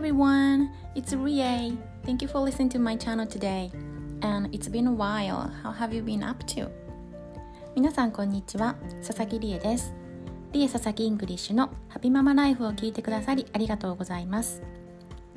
everyone, it's Rie. Thank you for listening to my channel today. And it's been a while. How have you been up to? 皆さんこんにちは。佐々木理恵です。理恵佐々木イングリッシュのハピママライフを聞いてくださりありがとうございます。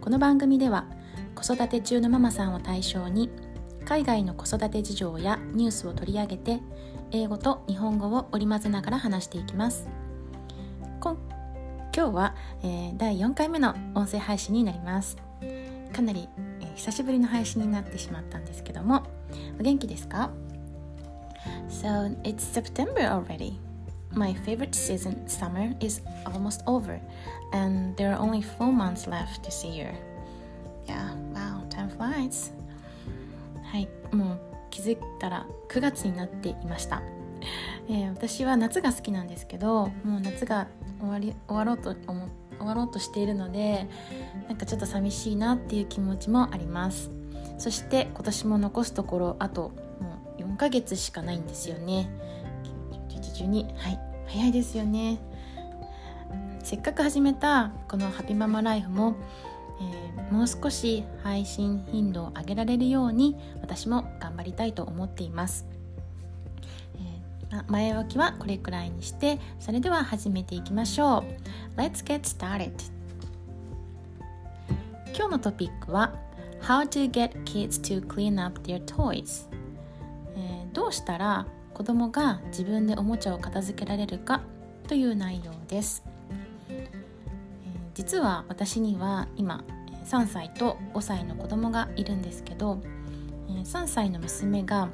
この番組では子育て中のママさんを対象に海外の子育て事情やニュースを取り上げて英語と日本語を織り交ぜながら話していきます。今日は、えー、第4回目の音声配信になりますかなり、えー、久しぶりの配信になってしまったんですけどもお元気ですか So it's September already My favorite season, summer, is almost over and there are only four months left this year Yeah, wow, time flies はいもう気づいたら9月になっていましたえー、私は夏が好きなんですけどもう夏が終わり終わろうと思終わろうとしているのでなんかちょっと寂しいなっていう気持ちもあります。そして今年も残すところあともう4ヶ月しかないんですよね。12はい。早いですよね。せっかく始めたこのハピママライフも、えー、もう少し配信頻度を上げられるように私も頑張りたいと思っています。前置きはこれくらいにしてそれでは始めていきましょう。Let's get started. 今日のトピックは How to get kids to clean up their toys、えー、どうしたら子供が自分でおもちゃを片付けられるかという内容です、えー、実は私には今3歳と5歳の子供がいるんですけど3歳の娘が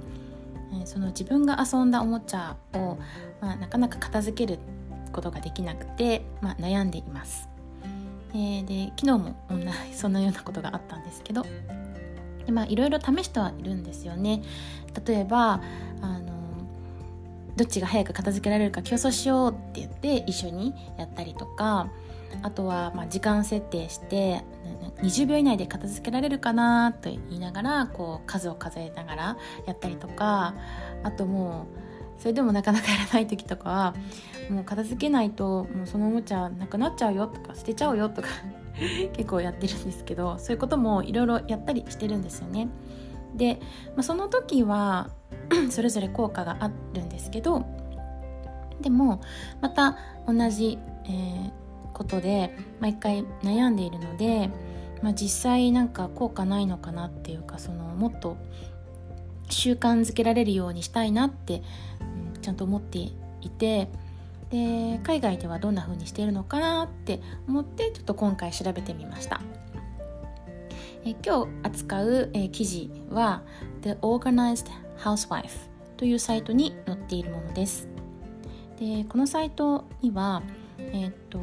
えその自分が遊んだおもちゃを、まあ、なかなか片付けることができなくて、まあ、悩んでいます。えー、で昨日も そんなようなことがあったんですけどで、まあ、いろいろ試してはいるんですよね。例えばあのどっちが早く片付けられるか競争しようって言って一緒にやったりとかあとはま時間設定して20秒以内で片付けられるかなと言いながらこう数を数えながらやったりとかあともうそれでもなかなかやらない時とかはもう片付けないともうそのおもちゃなくなっちゃうよとか捨てちゃうよとか 結構やってるんですけどそういうこともいろいろやったりしてるんですよね。で、まあ、その時は それぞれ効果があるんですけどでもまた同じ、えー、ことで毎回悩んでいるのでまあ、実際なんか効果ないのかなっていうかそのもっと習慣づけられるようにしたいなって、ちゃんと思っていてで海外ではどんな風にしているのかなって思ってちょっと今回調べてみました。え今日扱う、え記事は The Organized Housewife というサイトに載っているものです。でこのサイトには、えー、っと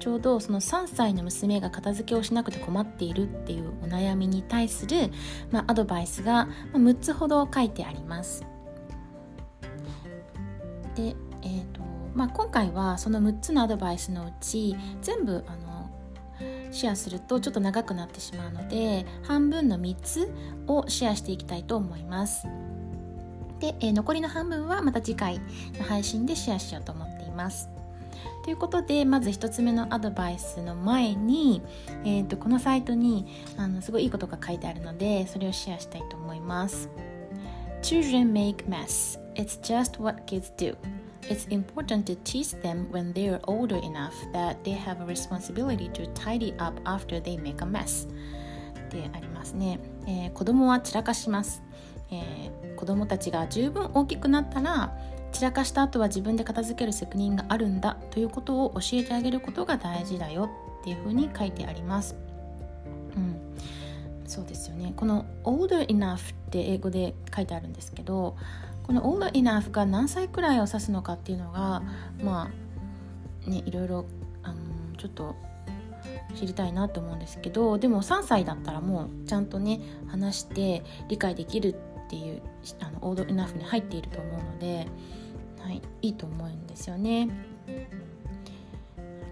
ちょうどその3歳の娘が片付けをしなくて困っているっていうお悩みに対する、まあ、アドバイスが6つほど書いてあります。で、えーとまあ、今回はその6つのアドバイスのうち全部あのシェアするとちょっと長くなってしまうので半分の3つをシェアしていきたいと思います。で、えー、残りの半分はまた次回の配信でシェアしようと思っています。ということでまず1つ目のアドバイスの前に、えーと、このサイトにあのすごいいいことが書いてあるのでそれをシェアしたいと思います Children make mess It's just what kids do It's important to teach them when they are older enough that they have a responsibility to tidy up after they make a mess でありますね、えー、子供は散らかします、えー、子供たちが十分大きくなったら散らかした後は自分で片付ける責任があるんだということを教えてあげることが大事だよっていうふうに書いてあります。うん、そうですよねこの older enough って英語で書いてあるんですけどこの older enough が何歳くらいを指すのかっていうのがまあねいろいろあのちょっと知りたいなと思うんですけどでも3歳だったらもうちゃんとね話して理解できるっていうあのオードイナフに入っていると思うのではい、いいと思うんですよね。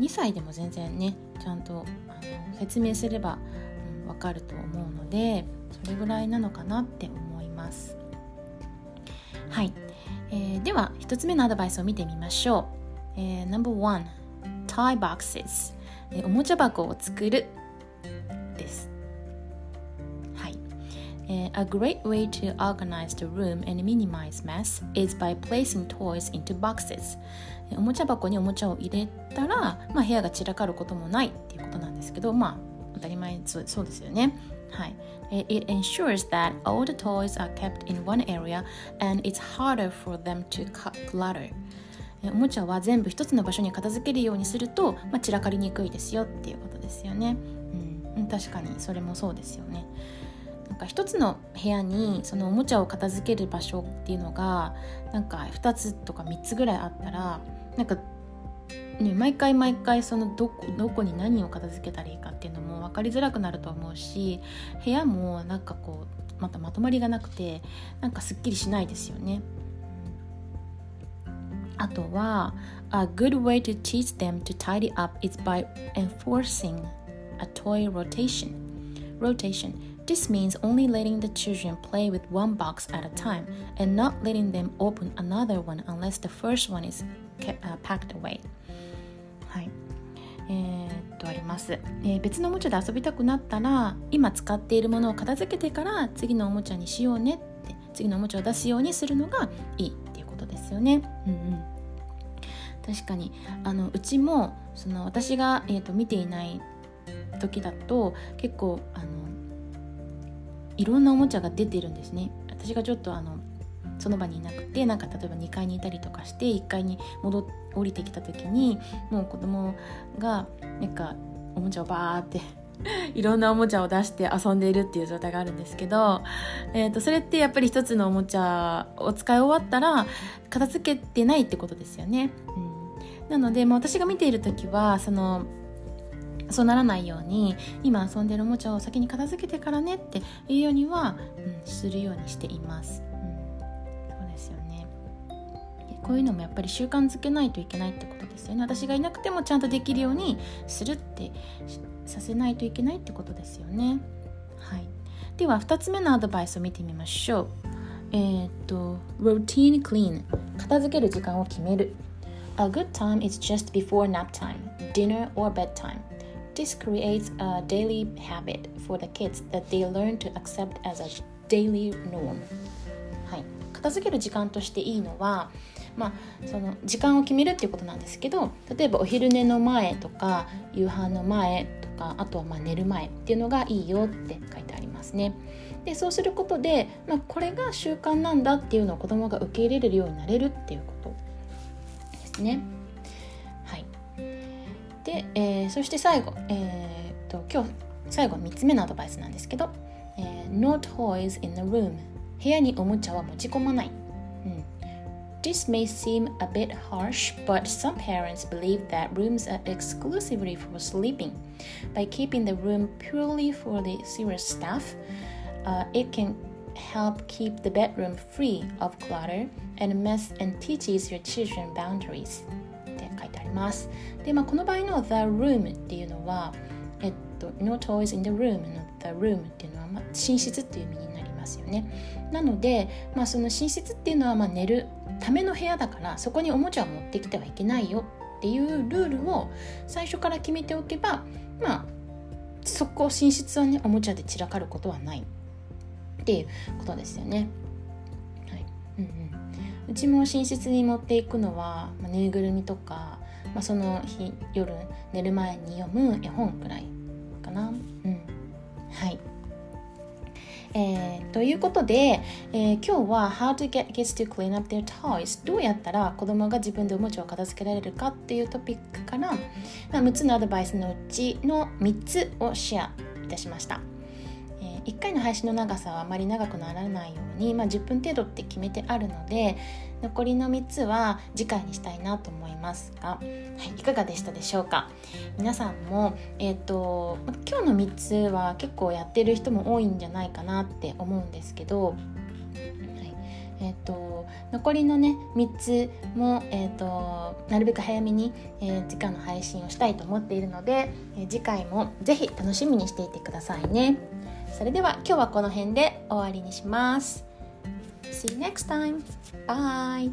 2歳でも全然ねちゃんとあの説明すれば、うん、分かると思うのでそれぐらいなのかなって思います。はい、えー、では1つ目のアドバイスを見てみましょう。えー、No.1 Tie boxes、えー、おもちゃ箱を作るです A great way to organize the room and minimize mess is by placing toys into boxes. おもちゃ箱におもちゃを入れたら、まあ、部屋が散らかることもないっていうことなんですけど、まあ、当たり前そうそうですよね。はい。It ensures that all the toys are kept in one area and it's harder for them to clutter. おもちゃは全部一つの場所に片付けるようにすると、まあ、散らかりにくいですよっていうことですよね。うん、確かにそれもそうですよね。なんか一つの部屋にそのおもちゃを片付ける場所っていうのがなんか2つとか3つぐらいあったらなんか、ね、毎回毎回そのどこどこに何を片付けたらいいかっていうのも分かりづらくなると思うし部屋もなんかこうまたまとまりがなくてなんかすっきりしないですよね。あとは A good way to teach them to tidy up is by enforcing a toy rotation. Rotation This means only letting the children play with one box at a time and not letting them open another one unless the first one is packed away. はい。えー、っとあります、えー、別のおもちゃで遊びたくなったら今使っているものを片付けてから次のおもちゃにしようねって次のおもちゃを出すようにするのがいいっていうことですよね。うんうん確かにあのうちもその私が、えーと見ていない時だと結構あのいろんなおもちゃが出てるんですね私がちょっとあのその場にいなくてなんか例えば2階にいたりとかして1階に戻降りてきた時にもう子供がなんかおもちゃをバーって いろんなおもちゃを出して遊んでいるっていう状態があるんですけど、えー、とそれってやっぱり一つのおもちゃを使い終わったら片付けてないってことですよね。うん、なので、まあ、私が見ている時はそのそうならないように今遊んでるおもちゃを先に片付けてからねっていうようには、うん、するようにしています、うん、そうですよね。こういうのもやっぱり習慣づけないといけないってことですよね。私がいなくてもちゃんとできるようにするってさせないといけないってことですよね。はい。では2つ目のアドバイスを見てみましょう。えー、っと routine clean 片付ける時間を決める。A good time is just before nap time, dinner, or bedtime. This creates a daily habit for the kids that they learn to accept as a daily norm. はい、片付ける時間としていいのは、まあ、その時間を決めるっていうことなんですけど例えばお昼寝の前とか夕飯の前とかあとはまあ寝る前っていうのがいいよって書いてありますね。でそうすることで、まあ、これが習慣なんだっていうのを子どもが受け入れれるようになれるっていうことですね。で、えー、そして最後、えー、と今日最後3つ目のアドバイスなんですけど、えー、No toys in the room 部屋におもちゃは持ち込まない、うん、This may seem a bit harsh, but some parents believe that rooms are exclusively for sleeping. By keeping the room purely for the serious stuff, uh, it can help keep the bedroom free of clutter and mess and teaches your children boundaries. ます。で、まあ、この場合の The Room っていうのは、えっと、No Toys in the Room の The Room っていうのは、まあ、寝室っていう意味になりますよね。なので、まあ、その寝室っていうのは、まあ、寝るための部屋だからそこにおもちゃを持ってきてはいけないよっていうルールを最初から決めておけばまあそこ寝室はねおもちゃで散らかることはないっていうことですよね。はいうんうん、うちも寝室に持っていくのは、まあ、ぬいぐるみとかまあ、その日夜寝る前に読む絵本くらいかな。うんはいえー、ということで、えー、今日は How to get kids to clean up their toys どうやったら子供が自分でおもちゃを片付けられるかっていうトピックから、まあ、6つのアドバイスのうちの3つをシェアいたしました。1回の配信の長さはあまり長くならないように、まあ、10分程度って決めてあるので残りの3つは次回にしたいなと思いますが、はい、いかがでしたでしょうか？皆さんも、えーと、今日の3つは結構やってる人も多いんじゃないかなって思うんですけど、はいえーと、残りのね3つも、えーと、なるべく早めに、えー、次回の配信をしたいと思っているので、え、次回もぜひ楽しみにしていてくださいね。それでは今日はこの辺で終わりにします See you next time. Bye.